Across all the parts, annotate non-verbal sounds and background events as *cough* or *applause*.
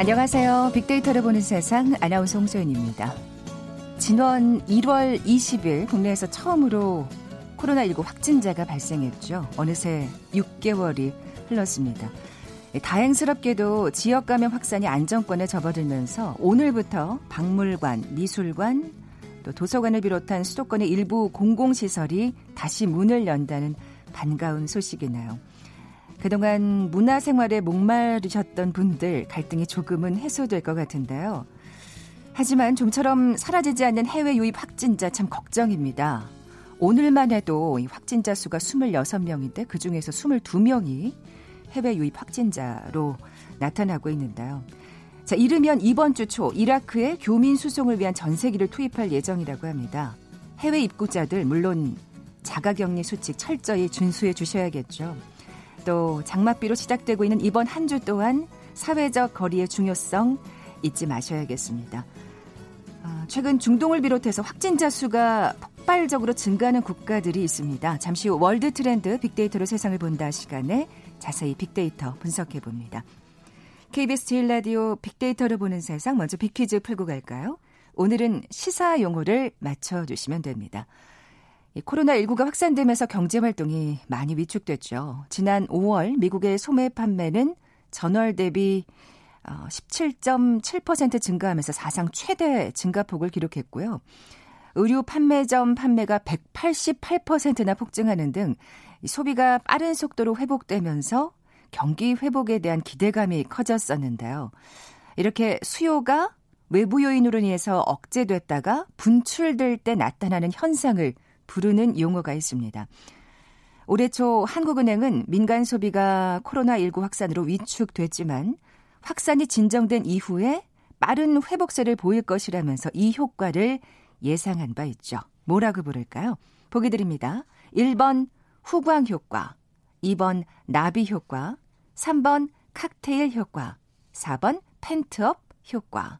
안녕하세요. 빅데이터를 보는 세상 아나운서 홍소연입니다. 지난 1월 20일 국내에서 처음으로 코로나19 확진자가 발생했죠. 어느새 6개월이 흘렀습니다. 다행스럽게도 지역 감염 확산이 안정권에 접어들면서 오늘부터 박물관, 미술관, 또 도서관을 비롯한 수도권의 일부 공공시설이 다시 문을 연다는 반가운 소식이나요. 그동안 문화생활에 목마르셨던 분들 갈등이 조금은 해소될 것 같은데요. 하지만 좀처럼 사라지지 않는 해외 유입 확진자 참 걱정입니다. 오늘만 해도 확진자 수가 26명인데 그중에서 22명이 해외 유입 확진자로 나타나고 있는데요. 자, 이르면 이번 주 초 이라크에 교민 수송을 위한 전세기를 투입할 예정이라고 합니다. 해외 입국자들 물론 자가격리 수칙 철저히 준수해 주셔야겠죠. 또 장맛비로 시작되고 있는 이번 한주 동안 사회적 거리의 중요성 잊지 마셔야겠습니다. 아, 최근 중동을 비롯해서 확진자 수가 폭발적으로 증가하는 국가들이 있습니다. 잠시 후 월드 트렌드 빅데이터로 세상을 본다 시간에 자세히 빅데이터 분석해 봅니다. KBS 제일 라디오 빅데이터를 보는 세상 먼저 빅퀴즈 풀고 갈까요? 오늘은 시사 용어를 맞춰 주시면 됩니다. 코로나19가 확산되면서 경제 활동이 많이 위축됐죠. 지난 5월 미국의 소매 판매는 전월 대비 17.7% 어, 증가하면서 사상 최대 증가폭을 기록했고요. 의류 판매점 판매가 188%나 폭증하는 등 소비가 빠른 속도로 회복되면서 경기 회복에 대한 기대감이 커졌었는데요. 이렇게 수요가 외부 요인으로 인해서 억제됐다가 분출될 때 나타나는 현상을 부르는 용어가 있습니다. 올해 초 한국은행은 민간 소비가 코로나19 확산으로 위축됐지만 확산이 진정된 이후에 빠른 회복세를 보일 것이라면서 이 효과를 예상한 바 있죠. 뭐라고 부를까요? 보기 드립니다. 1번 후광 효과, 2번 나비 효과, 3번 칵테일 효과, 4번 펜트업 효과.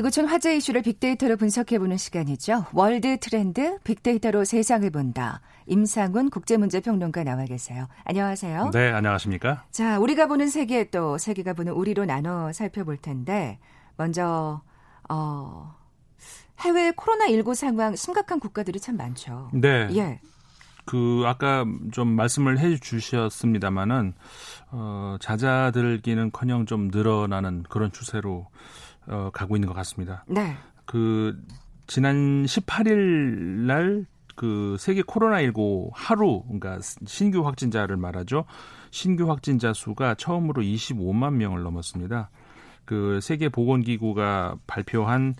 지구촌 화제 이슈를 빅데이터로 분석해보는 시간이죠. 월드 트렌드 빅데이터로 세상을 본다. 임상훈 국제문제평론가 나와 계세요. 안녕하세요. 네, 안녕하십니까? 자, 우리가 보는 세계 또 세계가 보는 우리로 나눠 살펴볼 텐데 먼저 어 해외 코로나19 상황 심각한 국가들이 참 많죠. 네. 예. 그 아까 좀 말씀을 해 주셨습니다마는 어 자자들기는커녕 좀 늘어나는 그런 추세로 어, 가고 있는 것 같습니다. 네. 그 지난 18일 날 그 세계 코로나19 하루 그러니까 신규 확진자를 말하죠. 신규 확진자 수가 처음으로 25만 명을 넘었습니다. 그 세계 보건기구가 발표한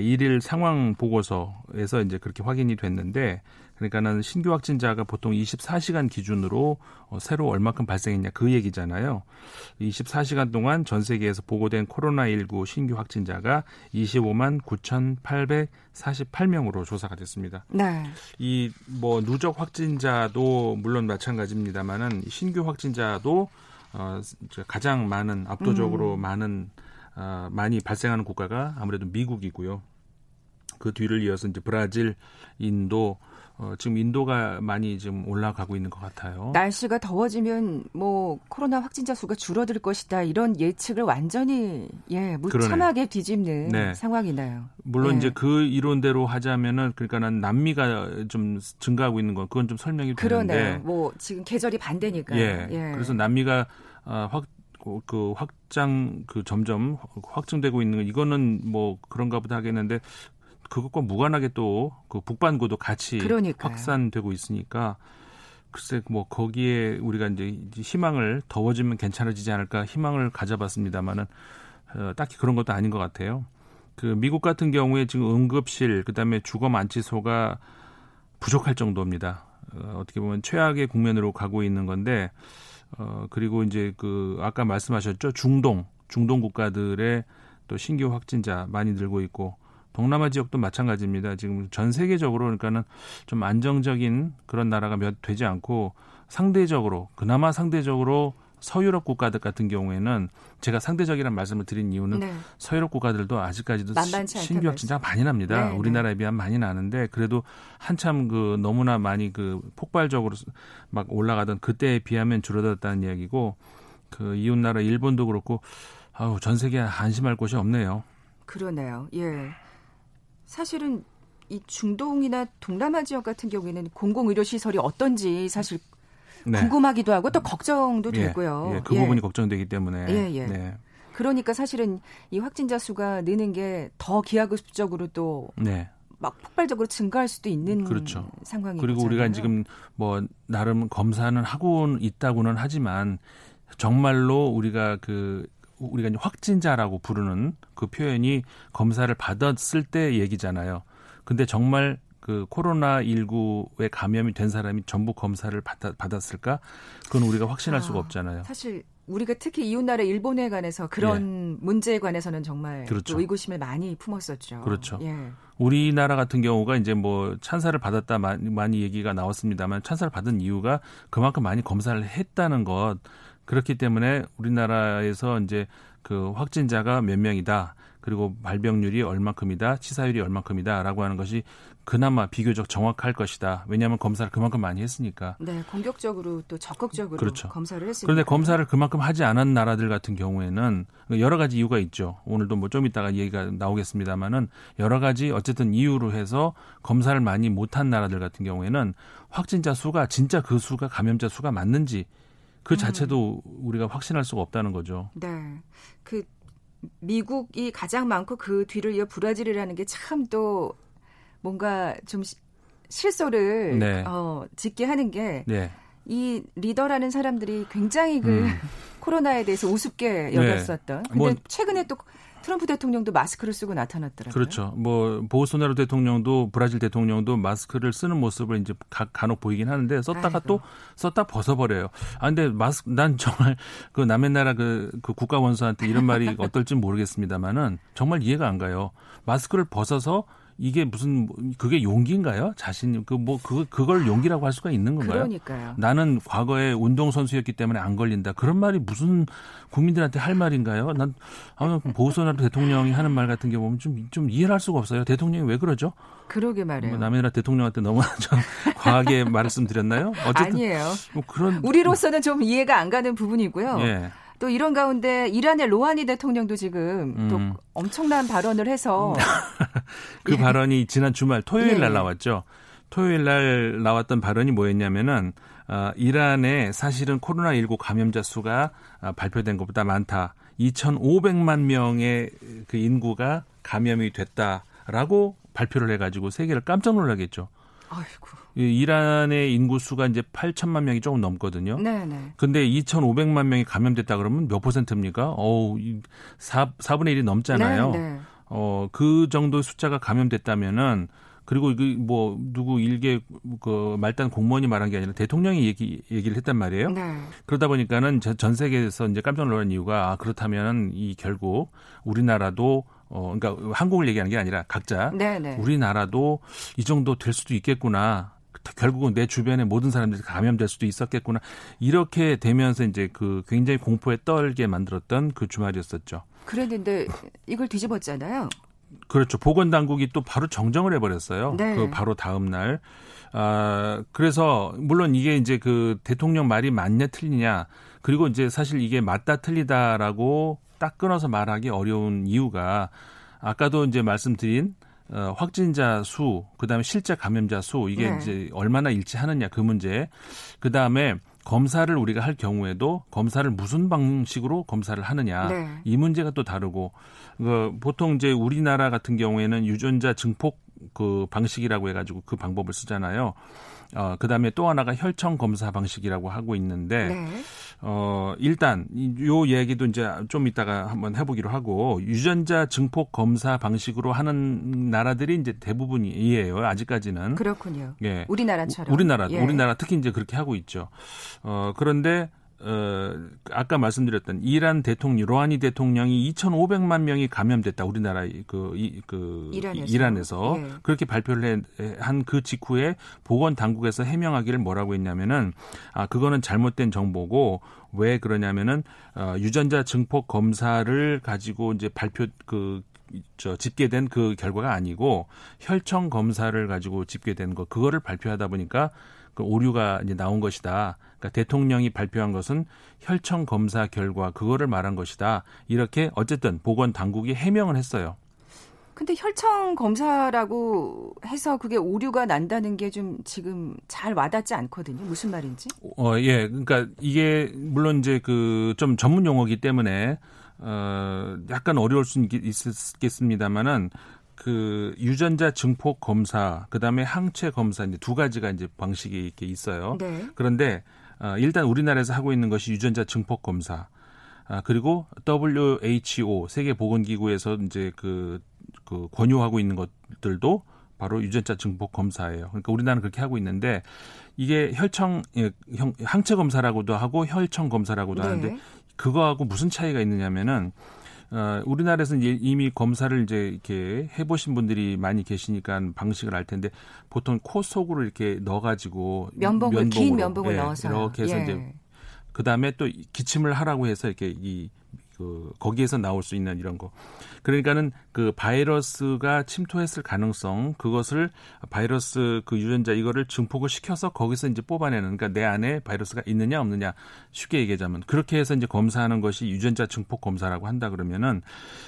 일일 상황 보고서에서 이제 그렇게 확인이 됐는데 그러니까는 신규 확진자가 보통 24시간 기준으로 어, 새로 얼마큼 발생했냐 그 얘기잖아요. 24시간 동안 전 세계에서 보고된 코로나19 신규 확진자가 25만 9,848명으로 조사가 됐습니다. 네. 이 뭐 누적 확진자도 물론 마찬가지입니다만은 신규 확진자도 어 가장 많은 압도적으로 음. 많은 어, 많이 발생하는 국가가 아무래도 미국이고요. 그 뒤를 이어서 이제 브라질, 인도, 어, 지금 인도가 많이 좀 올라가고 있는 것 같아요. 날씨가 더워지면 뭐 코로나 확진자 수가 줄어들 것이다 이런 예측을 완전히 예 무참하게 그러네. 뒤집는 네. 상황이나요. 물론 예. 이제 그 이론대로 하자면은 그러니까는 남미가 좀 증가하고 있는 건 그건 좀 설명이 되는데. 그러네요. 뭐 지금 계절이 반대니까. 예. 예. 그래서 남미가 어, 확 그 확장 그 점점 확증되고 있는 이거는 뭐 그런가 보다 하겠는데 그것과 무관하게 또 그 북반구도 같이 그러니까요. 확산되고 있으니까 글쎄 뭐 거기에 우리가 이제 희망을 더워지면 괜찮아지지 않을까 희망을 가져봤습니다만은 어, 딱히 그런 것도 아닌 것 같아요. 그 미국 같은 경우에 지금 응급실 그다음에 주거 만치소가 부족할 정도입니다. 어, 어떻게 보면 최악의 국면으로 가고 있는 건데 어 그리고 이제 그 아까 말씀하셨죠 중동 중동 국가들의 또 신규 확진자 많이 늘고 있고 동남아 지역도 마찬가지입니다. 지금 전 세계적으로 그러니까는 좀 안정적인 그런 나라가 몇 되지 않고 상대적으로 그나마 상대적으로 서유럽 국가들 같은 경우에는 제가 상대적이라는 말씀을 드린 이유는 네. 서유럽 국가들도 아직까지도 신규 확진자가 많이 납니다. 네, 네, 우리나라에 비하면 많이 나는데 그래도 한참 그 너무나 많이 그 폭발적으로 막 올라가던 그때에 비하면 줄어들었다는 이야기고 그 이웃 나라 일본도 그렇고 아우 전 세계 안심할 곳이 없네요. 그러네요. 예. 사실은 이 중동이나 동남아 지역 같은 경우에는 공공의료 시설이 어떤지 사실 네. 궁금하기도 하고 또 걱정도 예, 되고요. 예, 그 예. 부분이 걱정되기 때문에. 예, 예. 네. 그러니까 사실은 이 확진자 수가 느는 게 더 기하급수적으로 또 네. 막 폭발적으로 증가할 수도 있는 그렇죠. 상황이 그리고 거잖아요. 우리가 지금 뭐 나름 검사는 하고 있다고는 하지만 정말로 우리가 그 우리가 확진자라고 부르는 그 표현이 검사를 받았을 때 얘기잖아요. 근데 정말 그 코로나 19에 감염이 된 사람이 전부 검사를 받았, 받았을까? 그건 우리가 확신할 아, 수가 없잖아요. 사실 우리가 특히 이웃나라 일본에 관해서 그런 예. 문제에 관해서는 정말 그렇죠. 의구심을 많이 품었었죠. 그렇죠. 예. 우리나라 같은 경우가 이제 뭐 찬사를 받았다 많이, 많이 얘기가 나왔습니다만 찬사를 받은 이유가 그만큼 많이 검사를 했다는 것 그렇기 때문에 우리나라에서 이제 그 확진자가 몇 명이다. 그리고 발병률이 얼마큼이다, 치사율이 얼마큼이다라고 하는 것이 그나마 비교적 정확할 것이다. 왜냐하면 검사를 그만큼 많이 했으니까. 네, 공격적으로 또 적극적으로 그렇죠. 검사를 했으니까. 그런데 검사를 그만큼 하지 않은 나라들 같은 경우에는 여러 가지 이유가 있죠. 오늘도 뭐 좀 이따가 얘기가 나오겠습니다만은 여러 가지 어쨌든 이유로 해서 검사를 많이 못한 나라들 같은 경우에는 확진자 수가 진짜 그 수가 감염자 수가 맞는지 그 음. 자체도 음. 우리가 확신할 수가 없다는 거죠. 네. 그 미국이 가장 많고 그 뒤를 이어 브라질이라는 게 참 또 뭔가 좀 실소를 네. 어, 짓게 하는 게이 네. 리더라는 사람들이 굉장히 그 음. *laughs* 코로나에 대해서 우습게 여겼었던. 네. 근데 뭐, 최근에 또 트럼프 대통령도 마스크를 쓰고 나타났더라고요. 그렇죠. 뭐 보소나루 대통령도 브라질 대통령도 마스크를 쓰는 모습을 이제 가, 간혹 보이긴 하는데 썼다가 아이고. 또 썼다 벗어버려요. 아 근데 마스크 난 정말 *laughs* 그 남의 나라 그, 그 국가 원수한테 이런 말이 *laughs* 어떨지 모르겠습니다만은 정말 이해가 안 가요. 마스크를 벗어서 이게 무슨 그게 용기인가요? 자신 그 뭐 그 그걸 용기라고 할 수가 있는 건가요? 그러니까요. 나는 과거에 운동 선수였기 때문에 안 걸린다. 그런 말이 무슨 국민들한테 할 말인가요? 난 아, 보수나 대통령이 하는 말 같은 경우 보면 좀, 좀 이해를 할 수가 없어요. 대통령이 왜 그러죠? 그러게 말이에요. 뭐 남의 나라 대통령한테 너무 *laughs* 좀 과하게 말씀드렸나요? 어쨌든 아니에요. 뭐 그런 우리로서는 좀 이해가 안 가는 부분이고요. 예. 또 이런 가운데 이란의 로하니 대통령도 지금 음. 또 엄청난 발언을 해서 *laughs* 그 예. 발언이 지난 주말 토요일 날 예. 나왔죠. 토요일 날 나왔던 발언이 뭐였냐면은 어, 이란에 사실은 코로나19 감염자 수가 어, 발표된 것보다 많다. 2,500만 명의 그 인구가 감염이 됐다라고 발표를 해가지고 세계를 깜짝 놀라겠죠. 아이고. 이란의 인구 수가 이제 8천만 명이 조금 넘거든요. 네, 네. 근데 2,500만 명이 감염됐다 그러면 몇 퍼센트입니까? 어우, 4, 4분의 1이 넘잖아요. 네, 네. 어, 그 정도 숫자가 감염됐다면은 그리고 이뭐 누구 일개 그 말단 공무원이 말한 게 아니라 대통령이 얘기 얘기를 했단 말이에요. 네. 그러다 보니까는 전 세계에서 이제 깜짝 놀란 이유가 아, 그렇다면 이 결국 우리나라도 어, 그러니까 한국을 얘기하는 게 아니라 각자 네네. 우리나라도 이 정도 될 수도 있겠구나. 결국은 내 주변의 모든 사람들이 감염될 수도 있었겠구나. 이렇게 되면서 이제 그 굉장히 공포에 떨게 만들었던 그 주말이었었죠. 그랬는데 이걸 뒤집었잖아요. 그렇죠. 보건 당국이 또 바로 정정을 해버렸어요. 네. 그 바로 다음 날. 아, 그래서 물론 이게 이제 그 대통령 말이 맞냐 틀리냐 그리고 이제 사실 이게 맞다 틀리다라고 딱 끊어서 말하기 어려운 이유가 아까도 이제 말씀드린 어, 확진자 수, 그 다음에 실제 감염자 수, 이게 네. 이제 얼마나 일치하느냐 그 문제. 그 다음에 검사를 우리가 할 경우에도 검사를 무슨 방식으로 검사를 하느냐 네. 이 문제가 또 다르고 그 보통 이제 우리나라 같은 경우에는 유전자 증폭 그 방식이라고 해가지고 그 방법을 쓰잖아요. 어, 그 다음에 또 하나가 혈청 검사 방식이라고 하고 있는데, 네. 어, 일단, 요 얘기도 이제 좀 이따가 한번 해보기로 하고, 유전자 증폭 검사 방식으로 하는 나라들이 이제 대부분이에요. 아직까지는. 그렇군요. 예. 우리나라처럼. 우리나라, 예. 우리나라 특히 이제 그렇게 하고 있죠. 어, 그런데, 어, 아까 말씀드렸던 이란 대통령, 로하니 대통령이 2,500만 명이 감염됐다. 우리나라 그, 이, 그 이란에서, 이란에서. 예. 그렇게 발표를 한 그 직후에 보건 당국에서 해명하기를 뭐라고 했냐면은 아 그거는 잘못된 정보고 왜 그러냐면은 어, 유전자 증폭 검사를 가지고 이제 발표 그 저 집계된 그 결과가 아니고 혈청 검사를 가지고 집계된 거 그거를 발표하다 보니까 그 오류가 이제 나온 것이다. 그러니까 대통령이 발표한 것은 혈청 검사 결과 그거를 말한 것이다. 이렇게 어쨌든 보건 당국이 해명을 했어요. 근데 혈청 검사라고 해서 그게 오류가 난다는 게 좀 지금 잘 와닿지 않거든요. 무슨 말인지? 어, 예. 그러니까 이게 물론 이제 그 좀 전문 용어기 때문에 어, 약간 어려울 수 있겠습니다만은 그 유전자 증폭 검사, 그다음에 항체 검사 이제 두 가지가 이제 방식이 이렇게 있어요. 네. 그런데 어, 일단 우리나라에서 하고 있는 것이 유전자 증폭 검사. 아, 그리고 WHO 세계 보건 기구에서 이제 그, 그 권유하고 있는 것들도 바로 유전자 증폭 검사예요. 그러니까 우리나라는 그렇게 하고 있는데 이게 혈청 예, 항체 검사라고도 하고 혈청 검사라고도 네. 하는데 그거하고 무슨 차이가 있느냐면은 어, 우리나라에서는 이미 검사를 이제 이렇게 해보신 분들이 많이 계시니까 방식을 알 텐데 보통 코 속으로 이렇게 넣어가지고 면봉을 면봉으로, 긴 면봉을 예, 넣어서 이렇게 해서 예. 이제 그 다음에 또 기침을 하라고 해서 이렇게 이 그 거기에서 나올 수 있는 이런 거. 그러니까는 그 바이러스가 침투했을 가능성 그것을 바이러스 그 유전자 이거를 증폭을 시켜서 거기서 이제 뽑아내는 그러니까 내 안에 바이러스가 있느냐 없느냐 쉽게 얘기하자면 그렇게 해서 이제 검사하는 것이 유전자 증폭 검사라고 한다 그러면은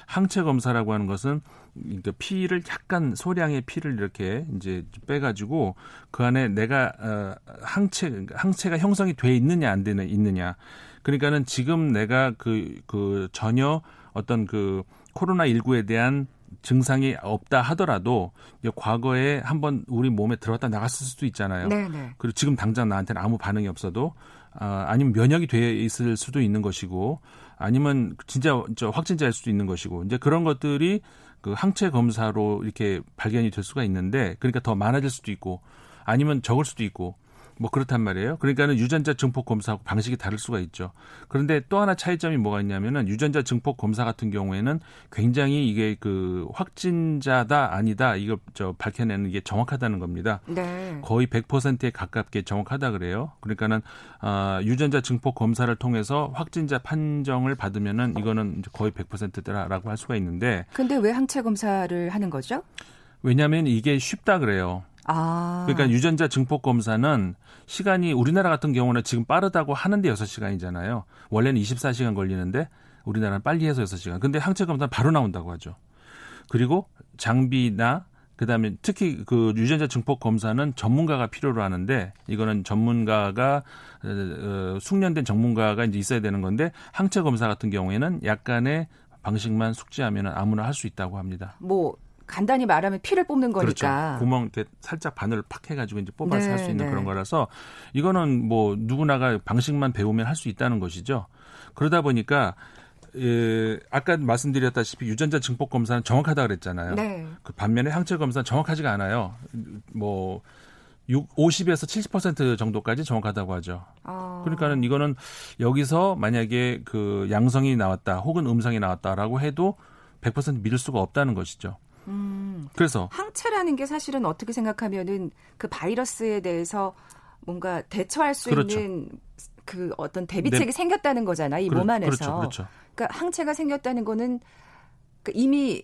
항체 검사라고 하는 것은 그러니까 피를 약간 소량의 피를 이렇게 이제 빼가지고 그 안에 내가 어 항체 항체가 형성이 돼 있느냐 안 되는 있느냐 그러니까는 지금 내가 그그 그 전혀 어떤 그 코로나19에 대한 증상이 없다 하더라도 과거에 한번 우리 몸에 들어왔다 나갔을 수도 있잖아요. 네네. 네. 그리고 지금 당장 나한테는 아무 반응이 없어도 아, 아니면 면역이 돼 있을 수도 있는 것이고 아니면 진짜 저 확진자일 수도 있는 것이고 이제 그런 것들이 그 항체 검사로 이렇게 발견이 될 수가 있는데 그러니까 더 많아질 수도 있고 아니면 적을 수도 있고 뭐 그렇단 말이에요. 그러니까는 유전자 증폭 검사하고 방식이 다를 수가 있죠. 그런데 또 하나 차이점이 뭐가 있냐면은 유전자 증폭 검사 같은 경우에는 굉장히 이게 그 확진자다 아니다 이걸 저 밝혀내는 게 정확하다는 겁니다. 네. 거의 100%에 가깝게 정확하다 그래요. 그러니까는 아 유전자 증폭 검사를 통해서 확진자 판정을 받으면은 이거는 거의 100%라고 할 수가 있는데 근데 왜 항체 검사를 하는 거죠? 왜냐하면 이게 쉽다 그래요. 아. 그러니까 유전자 증폭 검사는 시간이 우리나라 같은 경우는 지금 빠르다고 하는데 6시간이잖아요. 원래는 24시간 걸리는데 우리나라는 빨리 해서 6시간. 근데 항체 검사는 바로 나온다고 하죠. 그리고 장비나 그다음에 특히 그 유전자 증폭 검사는 전문가가 필요로 하는데 이거는 전문가가 어, 어 숙련된 전문가가 이제 있어야 되는 건데 항체 검사 같은 경우에는 약간의 방식만 숙지하면 아무나 할 수 있다고 합니다. 뭐 간단히 말하면 피를 뽑는. 거니까. 그렇죠. 구멍 이렇게 살짝 바늘을 팍 해가지고 이제 뽑아서 네, 할수 있는 네. 그런 거라서 이거는 뭐 누구나가 방식만 배우면 할 수 있다는 것이죠. 그러다 보니까 예, 아까 말씀드렸다시피 유전자 증폭 검사는 정확하다 그랬잖아요. 네. 그 반면에 항체 검사는 정확하지가 않아요. 뭐 6, 50에서 70% 정도까지 정확하다고 하죠. 아. 그러니까는 이거는 여기서 만약에 그 양성이 나왔다 혹은 음성이 나왔다라고 해도 100% 믿을 수가 없다는 것이죠. 음, 그래서 항체라는 게 사실은 어떻게 생각하면은 그 바이러스에 대해서 뭔가 대처할 수 그렇죠. 있는 그 어떤 대비책이 네. 생겼다는 거잖아 이 몸 안에서. 그렇죠, 그렇죠. 그러니까 항체가 생겼다는 거는 그 이미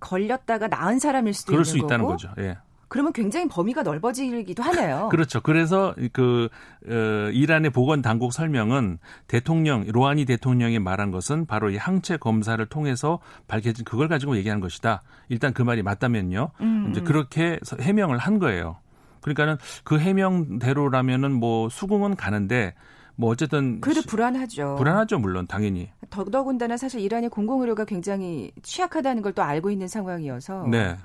걸렸다가 나은 사람일 수도 있는 수 있다는 거죠. 예. 그러면 굉장히 범위가 넓어지기도 하네요. *laughs* 그렇죠. 그래서 그 어, 이란의 보건 당국 설명은 대통령 로하니 대통령이 말한 것은 바로 이 항체 검사를 통해서 밝혀진 그걸 가지고 얘기한 것이다. 일단 그 말이 맞다면요. 음, 이제 음. 그렇게 해명을 한 거예요. 그러니까는 그 해명대로라면은 뭐 수긍은 가는데 뭐 어쨌든 그래도 불안하죠. 불안하죠, 물론 당연히. 더더군다나 사실 이란의 공공의료가 굉장히 취약하다는 걸 또 알고 있는 상황이어서. 네.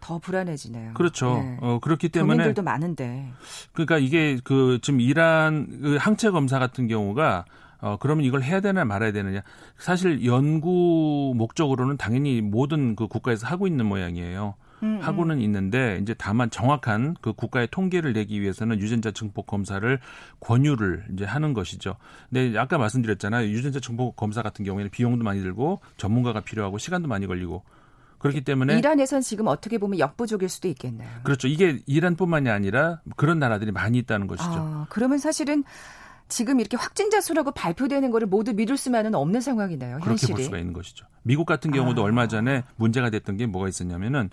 더 불안해지네요. 그렇죠. 네. 어, 그렇기 때문에 국민들도 많은데. 그러니까 이게 그 지금 이란 그 항체 검사 같은 경우가 어, 그러면 이걸 해야 되나 말아야 되느냐. 사실 연구 목적으로는 당연히 모든 그 국가에서 하고 있는 모양이에요. 음, 음. 하고는 있는데 이제 다만 정확한 그 국가의 통계를 내기 위해서는 유전자 증폭 검사를 권유를 이제 하는 것이죠. 근데 아까 말씀드렸잖아요. 유전자 증폭 검사 같은 경우에는 비용도 많이 들고 전문가가 필요하고 시간도 많이 걸리고 그렇기 때문에 이란에선 지금 어떻게 보면 역부족일 수도 있겠네요. 그렇죠. 이게 이란뿐만이 아니라 그런 나라들이 많이 있다는 것이죠. 아, 그러면 사실은 지금 이렇게 확진자 수라고 발표되는 거를 모두 믿을 수만은 없는 상황이네요. 그렇게 현실이. 볼 수가 있는 것이죠. 미국 같은 경우도 아. 얼마 전에 문제가 됐던 게 뭐가 있었냐면은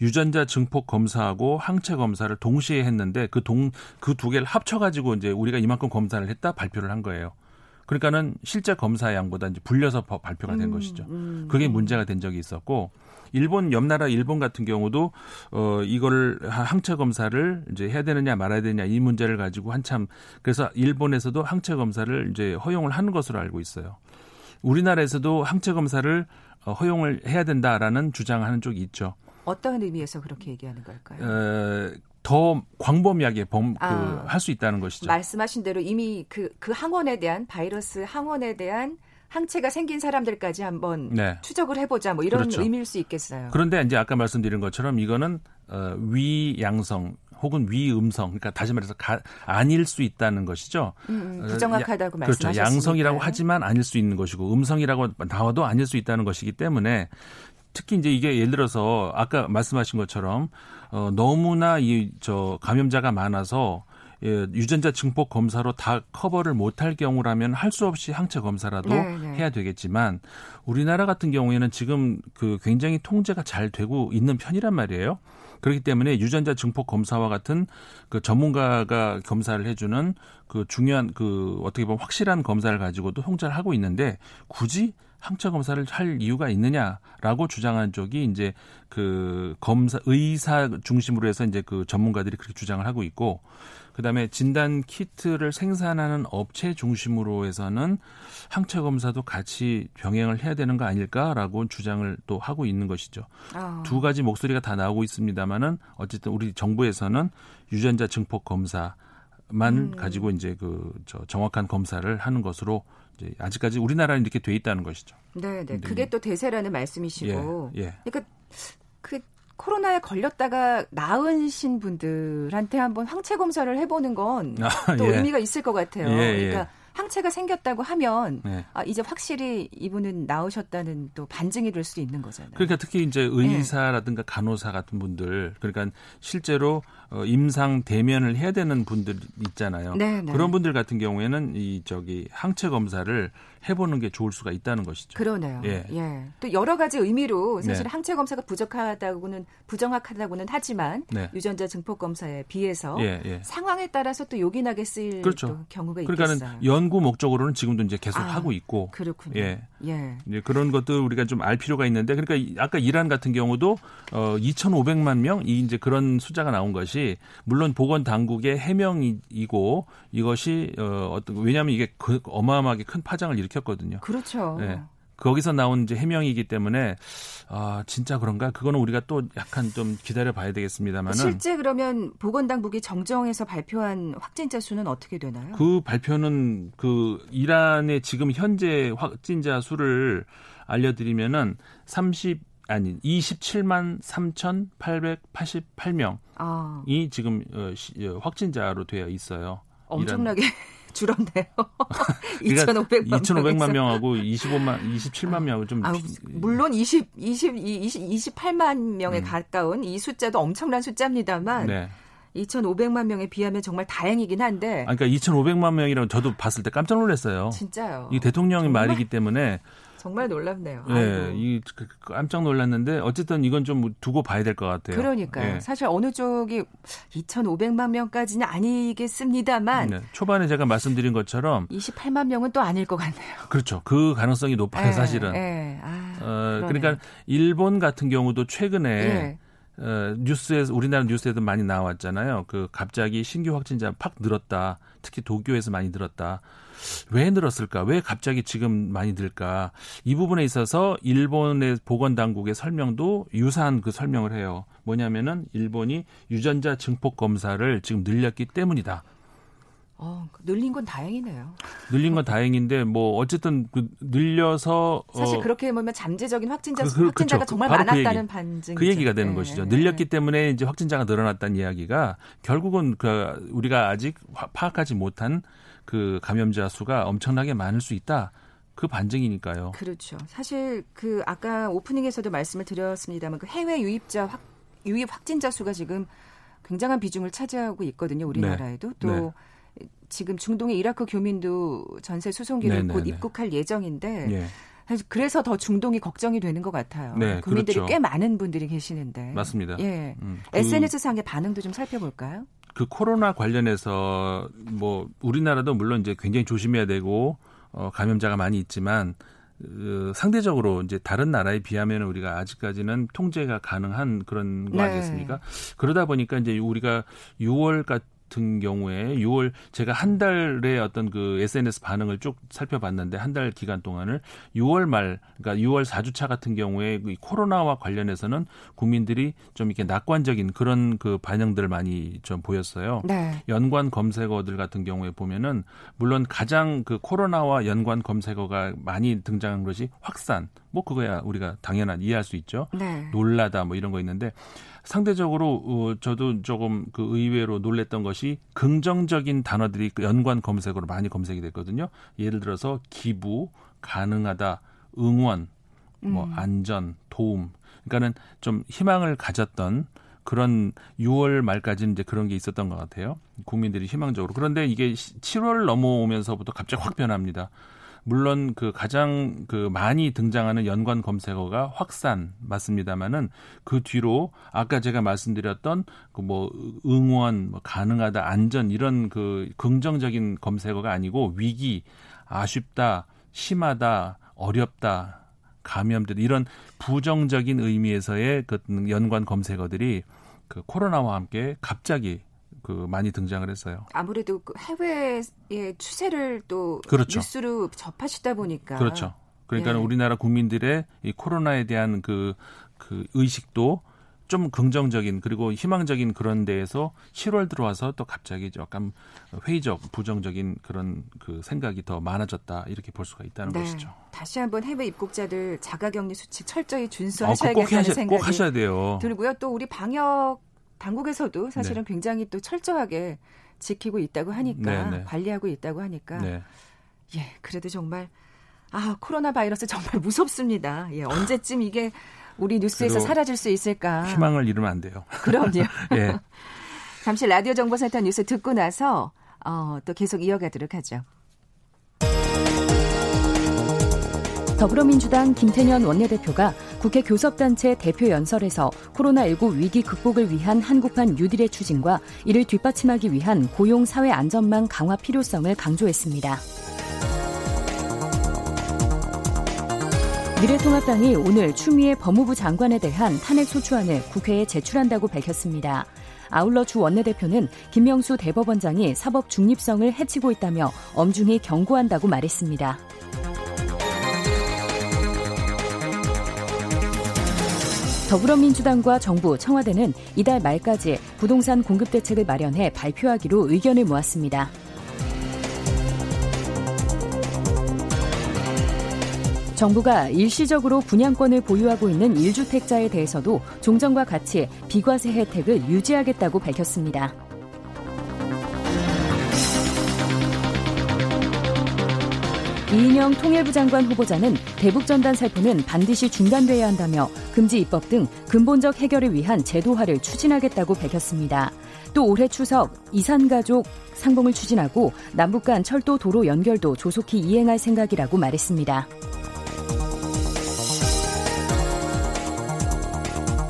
유전자 증폭 검사하고 항체 검사를 동시에 했는데 그 동 그 두 개를 합쳐 가지고 이제 우리가 이만큼 검사를 했다 발표를 한 거예요. 그러니까는 실제 검사 양보다 이제 불려서 발표가 된 음, 것이죠. 음, 그게 음. 문제가 된 적이 있었고 일본 옆 나라 일본 같은 경우도 어 이거를 항체 검사를 이제 해야 되느냐 말아야 되느냐 이 문제를 가지고 한참 그래서 일본에서도 항체 검사를 이제 허용을 하는 것으로 알고 있어요. 우리나라에서도 항체 검사를 어, 허용을 해야 된다라는 주장을 하는 쪽이 있죠. 어떤 의미에서 그렇게 얘기하는 걸까요? 어, 더 광범위하게 범, 그, 아, 할수 있다는 것이죠. 말씀하신 대로 이미 그, 그 항원에 대한 바이러스 항원에 대한 항체가 생긴 사람들까지 한번 네. 추적을 해보자 뭐 이런 그렇죠. 의미일 수 있겠어요. 그런데 이제 아까 말씀드린 것처럼 이거는 어, 위양성 혹은 위음성, 그러니까 다시 말해서 가, 아닐 수 있다는 것이죠. 음, 음 부정확하다고 야, 그렇죠. 양성이라고 하지만 아닐 수 있는 것이고 음성이라고 나와도 아닐 수 있다는 것이기 때문에 특히 이제 이게 예를 들어서 아까 말씀하신 것처럼 어, 너무나 이 저 감염자가 많아서 예, 유전자 증폭 검사로 다 커버를 못할 경우라면 할 수 없이 항체 검사라도 네, 네. 해야 되겠지만 우리나라 같은 경우에는 지금 그 굉장히 통제가 잘 되고 있는 편이란 말이에요. 그렇기 때문에 유전자 증폭 검사와 같은 그 전문가가 검사를 해주는 그 중요한 그 어떻게 보면 확실한 검사를 가지고도 통제를 하고 있는데 굳이 항체 검사를 할 이유가 있느냐라고 주장한 쪽이 이제 그 검사 의사 중심으로 해서 이제 그 전문가들이 그렇게 주장을 하고 있고 그다음에 진단 키트를 생산하는 업체 중심으로 해서는 항체 검사도 같이 병행을 해야 되는 거 아닐까라고 주장을 또 하고 있는 것이죠. 아. 두 가지 목소리가 다 나오고 있습니다만은 어쨌든 우리 정부에서는 유전자 증폭 검사 만 음. 가지고 이제 그 저 정확한 검사를 하는 것으로 이제 아직까지 우리나라는 이렇게 돼 있다는 것이죠. 네, 네. 그게 또 대세라는 말씀이시고. 예, 예. 그러니까 그 코로나에 걸렸다가 나으신 분들한테 한번 항체 검사를 해보는 건또 아, 예. 의미가 있을 것 같아요. 예, 예. 그러니까 항체가 생겼다고 하면 네. 아, 이제 확실히 이분은 나으셨다는 또 반증이 될 수 있는 거잖아요. 그러니까 특히 이제 의사라든가 간호사 같은 분들 그러니까 실제로 어, 임상 대면을 해야 되는 분들 있잖아요. 네, 네. 그런 분들 같은 경우에는 이 저기 항체 검사를 해보는 게 좋을 수가 있다는 것이죠. 그러네요. 예. 예. 또 여러 가지 의미로 사실 네. 항체 검사가 부족하다고는 부정확하다고는 하지만 네. 유전자 증폭 검사에 비해서 예, 예. 상황에 따라서 또 요긴하게 쓰일 그렇죠. 경우가 그러니까는 있겠어요. 연구 목적으로는 지금도 이제 계속 아, 하고 있고 그렇군요. 예. 예. 이제 그런 것들 우리가 좀 알 필요가 있는데 그러니까 아까 이란 같은 경우도 어 2,500만 명이 이제 그런 숫자가 나온 것이 물론 보건 당국의 해명이고 이것이 어 어떤 왜냐하면 이게 그 어마어마하게 큰 파장을 일으켰거든요. 그렇죠. 네. 거기서 나온 이제 해명이기 때문에 아 진짜 그런가 그거는 우리가 또 약간 좀 기다려 봐야 되겠습니다만은 실제 그러면 보건당국이 정정해서 발표한 확진자 수는 어떻게 되나요? 그 발표는 그 이란의 지금 현재 확진자 수를 알려드리면은 30 아니 27만 3,888명이 아. 지금 어, 어, 확진자로 되어 있어요. 엄청나게 줄었네요. *laughs* 2,500만, 2,500만 명하고 25만, 27만 명하고 좀. 아, 물론 20, 20, 20, 28만 명에 음. 가까운 이 숫자도 엄청난 숫자입니다만. 네. 2,500만 명에 비하면 정말 다행이긴 한데. 아, 그러니까 2,500만 명이라고 저도 봤을 때 깜짝 놀랐어요. 진짜요. 이 대통령의 정말? 말이기 때문에 정말 놀랍네요. 예, 이 그, 그, 깜짝 놀랐는데 어쨌든 이건 좀 두고 봐야 될 것 같아요. 그러니까요. 예. 사실 어느 쪽이 2,500만 명까지는 아니겠습니다만 네. 초반에 제가 말씀드린 것처럼 28만 명은 또 아닐 것 같네요. 그렇죠. 그 가능성이 높아요, 예, 사실은. 예. 아, 어, 그러니까 일본 같은 경우도 최근에 예. 어, 뉴스에서 우리나라 뉴스에도 많이 나왔잖아요. 그 갑자기 신규 확진자 팍 늘었다. 특히 도쿄에서 많이 늘었다. 왜 늘었을까? 왜 갑자기 지금 많이 늘까? 이 부분에 있어서 일본의 보건 당국의 설명도 유사한 그 설명을 해요. 뭐냐면은 일본이 유전자 증폭 검사를 지금 늘렸기 때문이다. 어, 늘린 건 다행이네요. 늘린 건 다행인데 뭐 어쨌든 그 늘려서 사실 어, 그렇게 보면 잠재적인 확진자 그, 그, 확진자가 그렇죠. 정말 많았다는 그 반증 그 얘기가 되는 네. 것이죠. 늘렸기 때문에 이제 확진자가 늘어났다는 이야기가 결국은 그 우리가 아직 파악하지 못한 그 감염자 수가 엄청나게 많을 수 있다. 그 반증이니까요. 그렇죠. 사실 그 아까 오프닝에서도 말씀을 드렸습니다만 그 해외 유입자 확 유입 확진자 수가 지금 굉장한 비중을 차지하고 있거든요. 우리나라에도 네. 또 네. 지금 중동의 이라크 교민도 전세 수송기를 네네네. 곧 입국할 예정인데 네. 그래서 더 중동이 걱정이 되는 것 같아요. 네, 국민들이 그렇죠. 꽤 많은 분들이 계시는데. 맞습니다. 예. 음, 그, SNS 상의 반응도 좀 살펴볼까요? 그 코로나 관련해서 뭐 우리나라도 물론 이제 굉장히 조심해야 되고 어, 감염자가 많이 있지만 어, 상대적으로 이제 다른 나라에 비하면 우리가 아직까지는 통제가 가능한 그런 거 네. 아니겠습니까? 그러다 보니까 이제 우리가 6월 같은 같은 경우에 6월 제가 한 달의 어떤 그 SNS 반응을 쭉 살펴봤는데 한 달 기간 동안을 6월 말 그러니까 6월 4주차 같은 경우에 그 코로나와 관련해서는 국민들이 좀 이렇게 낙관적인 그런 그 반응들을 많이 좀 보였어요. 네. 연관 검색어들 같은 경우에 보면은 물론 가장 그 코로나와 연관 검색어가 많이 등장한 것이 확산. 뭐 그거야 우리가 당연한 이해할 수 있죠. 네. 놀라다 뭐 이런 거 있는데 상대적으로 어, 저도 조금 그 의외로 놀랬던 것이 긍정적인 단어들이 그 연관 검색어로 많이 검색이 됐거든요. 예를 들어서 기부, 가능하다, 응원, 뭐 음. 안전, 도움. 그러니까는 좀 희망을 가졌던 그런 6월 말까지는 이제 그런 게 있었던 것 같아요. 국민들이 희망적으로. 그런데 이게 7월 넘어오면서부터 갑자기 확 변합니다. 물론 그 가장 그 많이 등장하는 연관 검색어가 확산 맞습니다만은 그 뒤로 아까 제가 말씀드렸던 그 뭐 응원, 뭐 가능하다, 안전 이런 그 긍정적인 검색어가 아니고 위기, 아쉽다, 심하다, 어렵다, 감염들 이런 부정적인 의미에서의 그 연관 검색어들이 그 코로나와 함께 갑자기 그 많이 등장을 했어요. 아무래도 그 해외의 추세를 또 그렇죠. 뉴스로 접하시다 보니까 그렇죠. 그러니까 예. 우리나라 국민들의 이 코로나에 대한 그, 그 의식도 좀 긍정적인 그리고 희망적인 그런 데에서 7월 들어와서 또 갑자기 약간 회의적 부정적인 그런 그 생각이 더 많아졌다 이렇게 볼 수가 있다는 네. 것이죠. 다시 한번 해외 입국자들 자가격리 수칙 철저히 준수하셔야겠다는 어, 생각이 꼭 하셔야 돼요. 들고요. 또 우리 방역 당국에서도 사실은 네. 굉장히 또 철저하게 지키고 있다고 하니까 네, 네. 관리하고 있다고 하니까 네. 예 그래도 정말 아 코로나 바이러스 정말 *laughs* 무섭습니다. 예 언제쯤 이게 우리 뉴스에서 사라질 수 있을까? 희망을 잃으면 안 돼요. 그럼요. *laughs* 예. *laughs* 잠시 라디오 정보센터 뉴스 듣고 나서 어, 또 계속 이어가도록 하죠. 더불어민주당 김태년 원내대표가 국회 교섭단체 대표 연설에서 코로나19 위기 극복을 위한 한국판 뉴딜의 추진과 이를 뒷받침하기 위한 고용 사회 안전망 강화 필요성을 강조했습니다. 미래통합당이 오늘 추미애 법무부 장관에 대한 탄핵 소추안을 국회에 제출한다고 밝혔습니다. 아울러 주 원내대표는 김명수 대법원장이 사법 중립성을 해치고 있다며 엄중히 경고한다고 말했습니다. 더불어민주당과 정부, 청와대는 이달 말까지 부동산 공급 대책을 마련해 발표하기로 의견을 모았습니다. 정부가 일시적으로 분양권을 보유하고 있는 1주택자에 대해서도 종전과 같이 비과세 혜택을 유지하겠다고 밝혔습니다. 이인영 통일부 장관 후보자는 대북전단 살포는 반드시 중단돼야 한다며 금지 입법 등 근본적 해결을 위한 제도화를 추진하겠다고 밝혔습니다. 또 올해 추석 이산가족 상봉을 추진하고 남북 간 철도 도로 연결도 조속히 이행할 생각이라고 말했습니다.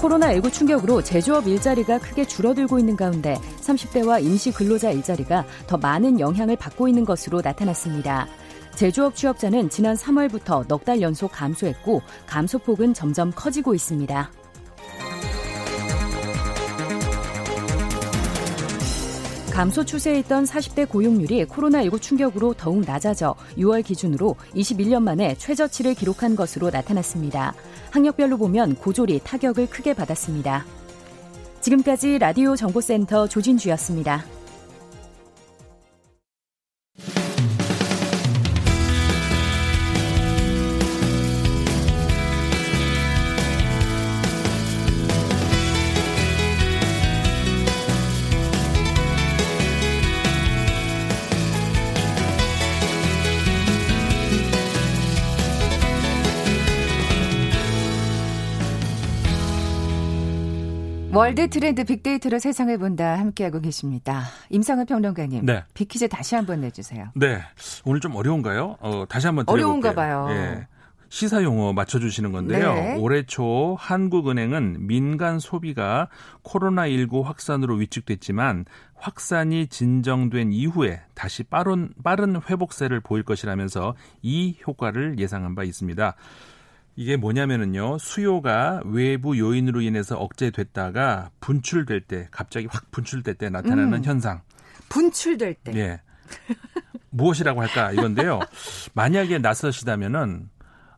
코로나19 충격으로 제조업 일자리가 크게 줄어들고 있는 가운데 30대와 임시 근로자 일자리가 더 많은 영향을 받고 있는 것으로 나타났습니다. 제조업 취업자는 지난 3월부터 넉 달 연속 감소했고 감소폭은 점점 커지고 있습니다. 감소 추세에 있던 40대 고용률이 코로나19 충격으로 더욱 낮아져 6월 기준으로 21년 만에 최저치를 기록한 것으로 나타났습니다. 학력별로 보면 고졸이 타격을 크게 받았습니다. 지금까지 라디오 정보센터 조진주였습니다. 월드 트렌드 빅데이터로 세상을 본다 함께하고 계십니다. 임상은 평론가님. 네. 빅퀴즈 다시 한번 내주세요. 네. 오늘 좀 어려운가요? 어, 다시 한번 드려볼게요. 어려운가 봐요. 예. 시사 용어 맞춰주시는 건데요. 네. 올해 초 한국은행은 민간 소비가 코로나19 확산으로 위축됐지만 확산이 진정된 이후에 다시 빠른, 빠른 회복세를 보일 것이라면서 이 효과를 예상한 바 있습니다. 이게 뭐냐면은요, 수요가 외부 요인으로 인해서 억제됐다가 분출될 때, 갑자기 확 분출될 때 나타나는 음, 현상. 분출될 때. 예. 무엇이라고 할까 이건데요. *laughs* 만약에 낯서시다면은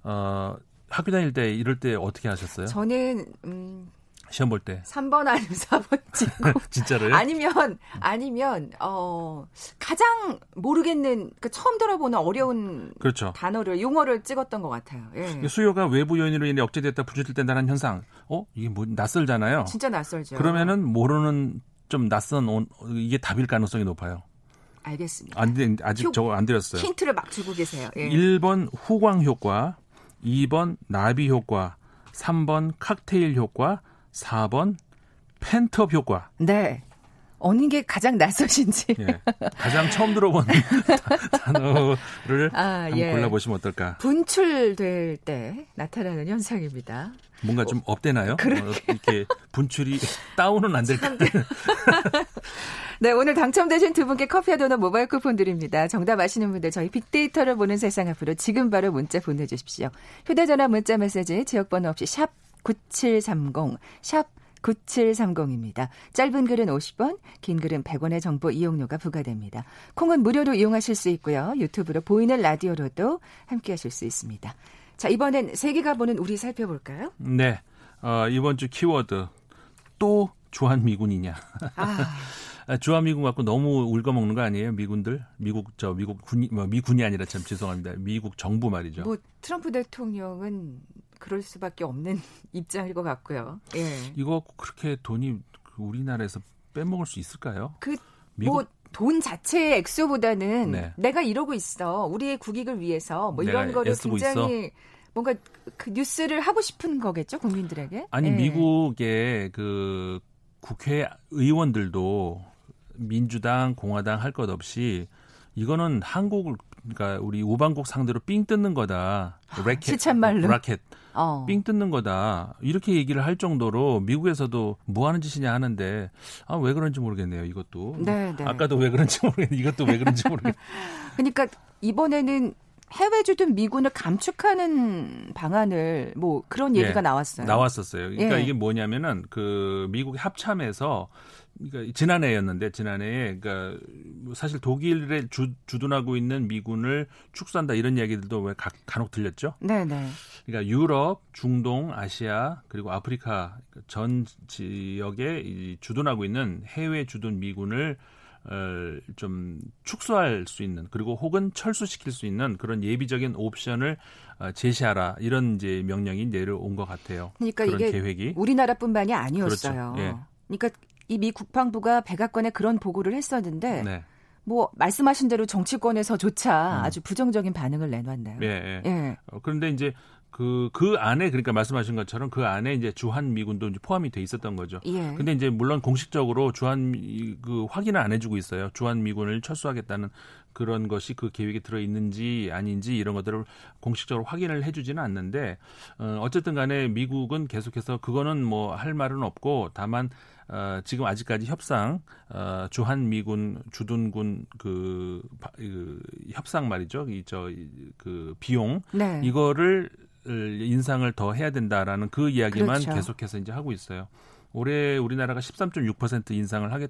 어 학교 다닐 때 이럴 때 어떻게 하셨어요? 저는 음 시험 볼 때. 3번 아니면 4번 찍고. *laughs* 진짜로요? 아니면, 아니면, 어, 가장 모르겠는, 그러니까 처음 들어보는 어려운 그렇죠. 단어를, 용어를 찍었던 것 같아요. 예. 수요가 외부 요인으로 인해 억제됐다 부주질된다는 현상. 어? 이게 뭐, 낯설잖아요. 진짜 낯설죠. 그러면은 모르는 좀 낯선, 온, 이게 답일 가능성이 높아요. 알겠습니다. 안, 아직 저거 안 드렸어요. 힌트를 막 주고 계세요. 예. 1번 후광 효과, 2번 나비 효과, 3번 칵테일 효과, 4번 펜트업 효과. 네. 어느 게 가장 낯서신지. 예, 가장 처음 들어본 *laughs* 단어를 아, 한번 예. 골라보시면 어떨까. 분출될 때 나타나는 현상입니다. 뭔가 좀 업되나요? 어, 이렇게 분출이 *laughs* 다운은 안 될까? *laughs* 네, 오늘 당첨되신 두 분께 커피와 도넛 모바일 쿠폰 드립니다. 정답 아시는 분들 저희 빅데이터를 보는 세상 앞으로 지금 바로 문자 보내주십시오. 휴대전화 문자 메시지 지역번호 없이 샵 9730, 샵 9730입니다. 짧은 글은 50원, 긴 글은 100원의 정보 이용료가 부과됩니다. 콩은 무료로 이용하실 수 있고요. 유튜브로 보이는 라디오로도 함께 하실 수 있습니다. 자, 이번엔 세계가 보는 우리 살펴볼까요? 네. 어, 이번 주 키워드 또 주한미군이냐. 아. *laughs* 아. 주한미군 갖고 너무 울거먹는 거 아니에요? 미군들? 미국 저 미국 군이 뭐 미군이 아니라 참 죄송합니다. 미국 정부 말이죠. 뭐 트럼프 대통령은 그럴 수밖에 없는 *laughs* 입장일 것 같고요. 예. 이거 그렇게 돈이 우리나라에서 빼먹을 수 있을까요? 그뭐돈 자체의 액수보다는 네. 내가 이러고 있어 우리의 국익을 위해서 뭐 이런 거를 굉장히 있어? 뭔가 그 뉴스를 하고 싶은 거겠죠 국민들에게. 아니 예. 미국의 그 국회 의원들도 민주당, 공화당 할 것 없이 이거는 한국을 그러니까 우리 우방국 상대로 삥 뜯는 거다. 라켓, 시참말로 라켓. 어. 삥 뜯는 거다. 이렇게 얘기를 할 정도로 미국에서도 뭐 하는 짓이냐 하는데 아, 왜 그런지 모르겠네요. 이것도. 네, 네. 아까도 왜 그런지 모르겠는데 이것도 왜 그런지 모르겠 *laughs* 그러니까 이번에는 해외 주둔 미군을 감축하는 방안을 뭐 그런 얘기가 예, 나왔어요. 나왔었어요. 그러니까 예. 이게 뭐냐면은 그 미국이 합참에서 그러니까 지난해였는데 지난해에 그러니까 사실 독일에 주, 주둔하고 있는 미군을 축소한다 이런 이야기들도 왜 가, 간혹 들렸죠? 네, 네. 그러니까 유럽, 중동, 아시아 그리고 아프리카 전 지역에 이 주둔하고 있는 해외 주둔 미군을 어, 좀 축소할 수 있는 그리고 혹은 철수시킬 수 있는 그런 예비적인 옵션을 어, 제시하라 이런 이제 명령이 내려온 것 같아요. 그러니까 이게 계획이 우리나라뿐만이 아니었어요. 그렇죠. 예. 그러니까 이 미 국방부가 백악관에 그런 보고를 했었는데 네. 뭐 말씀하신 대로 정치권에서조차 음. 아주 부정적인 반응을 내놨나요? 예. 예. 예. 어, 그런데 이제 그, 그 안에, 그러니까 말씀하신 것처럼 그 안에 이제 주한미군도 이제 포함이 돼 있었던 거죠. 예. 근데 이제 물론 공식적으로 주한, 그 확인을 안 해주고 있어요. 주한미군을 철수하겠다는 그런 것이 그 계획에 들어 있는지 아닌지 이런 것들을 공식적으로 확인을 해주지는 않는데, 어, 어쨌든 간에 미국은 계속해서 그거는 뭐 할 말은 없고 다만 어, 지금 아직까지 협상 어, 주한 미군 주둔군 그, 그 협상 말이죠. 이 저 그 비용 네. 이거를 인상을 더 해야 된다라는 그 이야기만 그렇죠. 계속해서 이제 하고 있어요. 올해 우리나라가 13.6% 인상을 하게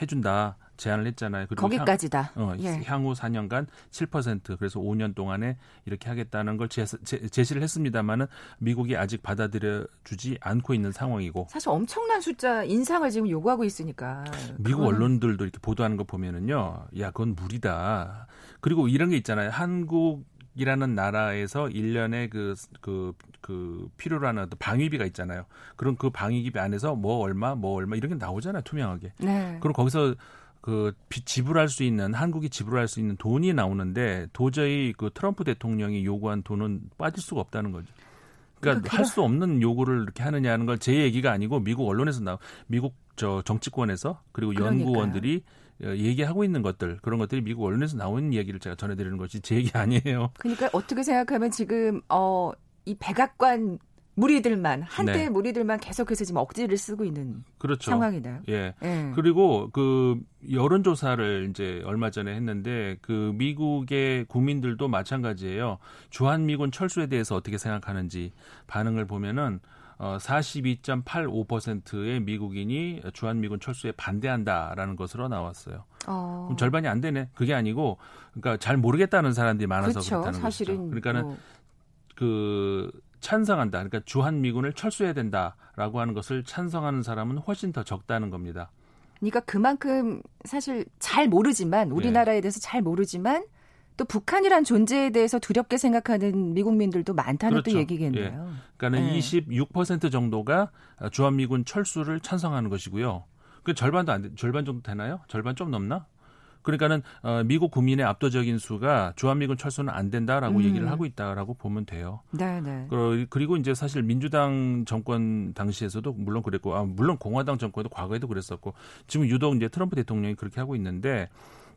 해준다. 제안을 했잖아요. 그리고 거기까지다. 향, 어, 예. 향후 4년간 7% 그래서 5년 동안에 이렇게 하겠다는 걸 제, 제 시를 했습니다만은 미국이 아직 받아들여 주지 않고 있는 상황이고 사실 엄청난 숫자 인상을 지금 요구하고 있으니까 미국 그거는... 언론들도 이렇게 보도하는 거 보면은요. 야, 그건 무리다. 그리고 이런 게 있잖아요. 한국 이라는 나라에서 1년에 그, 그, 그, 필요로 하는 방위비가 있잖아요. 그럼 그 방위비 안에서 뭐 얼마, 뭐 얼마 이런 게 나오잖아요. 투명하게. 네. 그럼 거기서 그 지불할 수 있는 한국이 지불할 수 있는 돈이 나오는데 도저히 그 트럼프 대통령이 요구한 돈은 빠질 수가 없다는 거죠. 그러니까, 그러니까 할수 없는 요구를 이렇게 하느냐는 걸 제 얘기가 아니고 미국 언론에서 나 미국 저 정치권에서 그리고 그러니까요. 연구원들이 어, 얘기하고 있는 것들 그런 것들이 미국 언론에서 나오는 얘기를 제가 전해드리는 것이 제 얘기 아니에요. 그러니까 어떻게 생각하면 지금 어 이 백악관 무리들만 한때 네. 무리들만 계속해서 지금 억지를 쓰고 있는 그렇죠. 상황이네요. 예. 예. 그리고 그 여론 조사를 이제 얼마 전에 했는데 그 미국의 국민들도 마찬가지예요. 주한 미군 철수에 대해서 어떻게 생각하는지 반응을 보면은 어 42.85%의 미국인이 주한 미군 철수에 반대한다라는 것으로 나왔어요. 어. 그럼 절반이 안 되네. 그게 아니고 그러니까 잘 모르겠다는 사람들이 많아서 그렇죠. 그렇다는 사실은 거죠. 그러니까는 뭐. 그 찬성한다. 그러니까 주한 미군을 철수해야 된다라고 하는 것을 찬성하는 사람은 훨씬 더 적다는 겁니다. 그러니까 그만큼 사실 잘 모르지만 우리나라에 네. 대해서 잘 모르지만 또 북한이란 존재에 대해서 두렵게 생각하는 미국민들도 많다는 그렇죠. 또 얘기겠네요. 예. 그러니까는 네. 26% 정도가 주한미군 철수를 찬성하는 것이고요. 그 절반도 안 돼, 절반 정도 되나요? 절반 좀 넘나? 그러니까는 어, 미국 국민의 압도적인 수가 주한미군 철수는 안 된다라고 음. 얘기를 하고 있다라고 보면 돼요. 네, 네. 그리고 이제 사실 민주당 정권 당시에서도 물론 그랬고, 아, 물론 공화당 정권도 과거에도 그랬었고, 지금 유독 이제 트럼프 대통령이 그렇게 하고 있는데,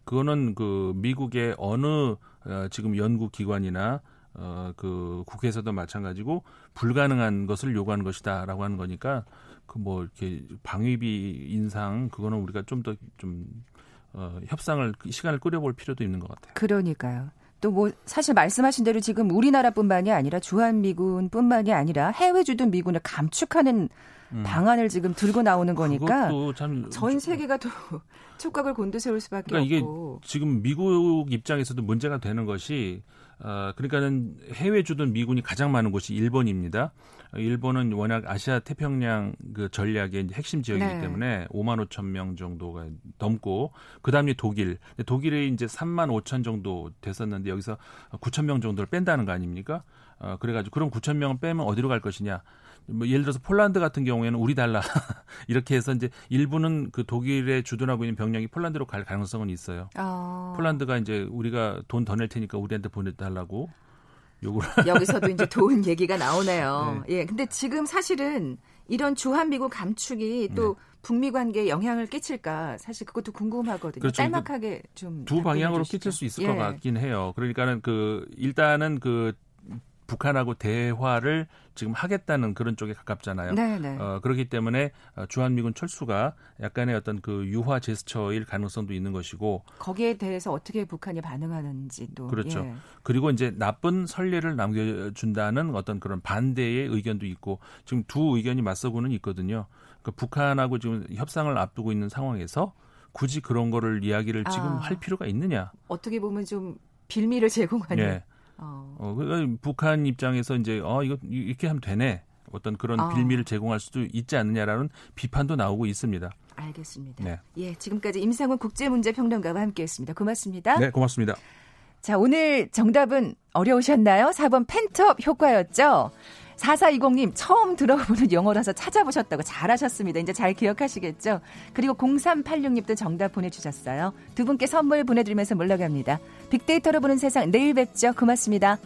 그거는 그 미국의 어느 어, 지금 연구 기관이나 어, 그 국회에서도 마찬가지고 불가능한 것을 요구하는 것이다라고 하는 거니까 그 뭐 이렇게 방위비 인상 그거는 우리가 좀 더좀 좀 어, 협상을 시간을 끌어볼 필요도 있는 것 같아요. 그러니까요. 또 뭐 사실 말씀하신 대로 지금 우리나라뿐만이 아니라 주한미군뿐만이 아니라 해외 주둔 미군을 감축하는 음. 방안을 지금 들고 나오는 거니까 전 세계가 또 *laughs* 촉각을 곤두세울 수밖에 그러니까 없고. 이게 지금 미국 입장에서도 문제가 되는 것이 어, 그러니까는 해외 주둔 미군이 가장 많은 곳이 일본입니다. 일본은 워낙 아시아 태평양 그 전략의 핵심 지역이기 네. 때문에 5만 5천 명 정도가 넘고 그다음에 독일. 독일에 이제 3만 5천 정도 됐었는데 여기서 9천 명 정도를 뺀다는 거 아닙니까? 어, 그래가지고 그럼 9천 명을 빼면 어디로 갈 것이냐? 뭐 예를 들어서 폴란드 같은 경우에는 우리 달라 *laughs* 이렇게 해서 이제 일부는 그 독일에 주둔하고 있는 병력이 폴란드로 갈 가능성은 있어요. 어. 폴란드가 이제 우리가 돈 더 낼 테니까 우리한테 보내달라고 요구를 *laughs* 여기서도 이제 좋은 얘기가 나오네요. *laughs* 네. 예, 근데 지금 사실은 이런 주한미국 감축이 또 네. 북미 관계에 영향을 끼칠까 사실 그것도 궁금하거든요. 그렇죠. 짤막하게 좀 두 방향으로 끼칠 수 있을 예. 것 같긴 해요. 그러니까는 그 일단은 그 북한하고 대화를 지금 하겠다는 그런 쪽에 가깝잖아요. 네네. 네. 어, 그렇기 때문에 어, 주한미군 철수가 약간의 어떤 그 유화 제스처일 가능성도 있는 것이고 거기에 대해서 어떻게 북한이 반응하는지도 그렇죠. 예. 그리고 이제 나쁜 선례를 남겨준다는 어떤 그런 반대의 의견도 있고 지금 두 의견이 맞서고는 있거든요. 그러니까 북한하고 지금 협상을 앞두고 있는 상황에서 굳이 그런 거를 이야기를 지금 아, 할 필요가 있느냐? 어떻게 보면 좀 빌미를 *laughs* 제공하는. 예. 어. 어, 그러니까 북한 입장에서 이제 어 이거 이렇게 하면 되네. 어떤 그런 어. 빌미를 제공할 수도 있지 않느냐라는 비판도 나오고 있습니다. 알겠습니다. 네. 예, 지금까지 임상훈 국제문제평론가와 함께했습니다. 고맙습니다. 네, 고맙습니다. 자, 오늘 정답은 어려우셨나요? 4번 펜톱 효과였죠? 4420님 처음 들어보는 영어라서 찾아보셨다고 잘하셨습니다. 이제 잘 기억하시겠죠? 그리고 0386님도 정답 보내주셨어요. 두 분께 선물 보내드리면서 물러갑니다. 빅데이터로 보는 세상 내일 뵙죠. 고맙습니다.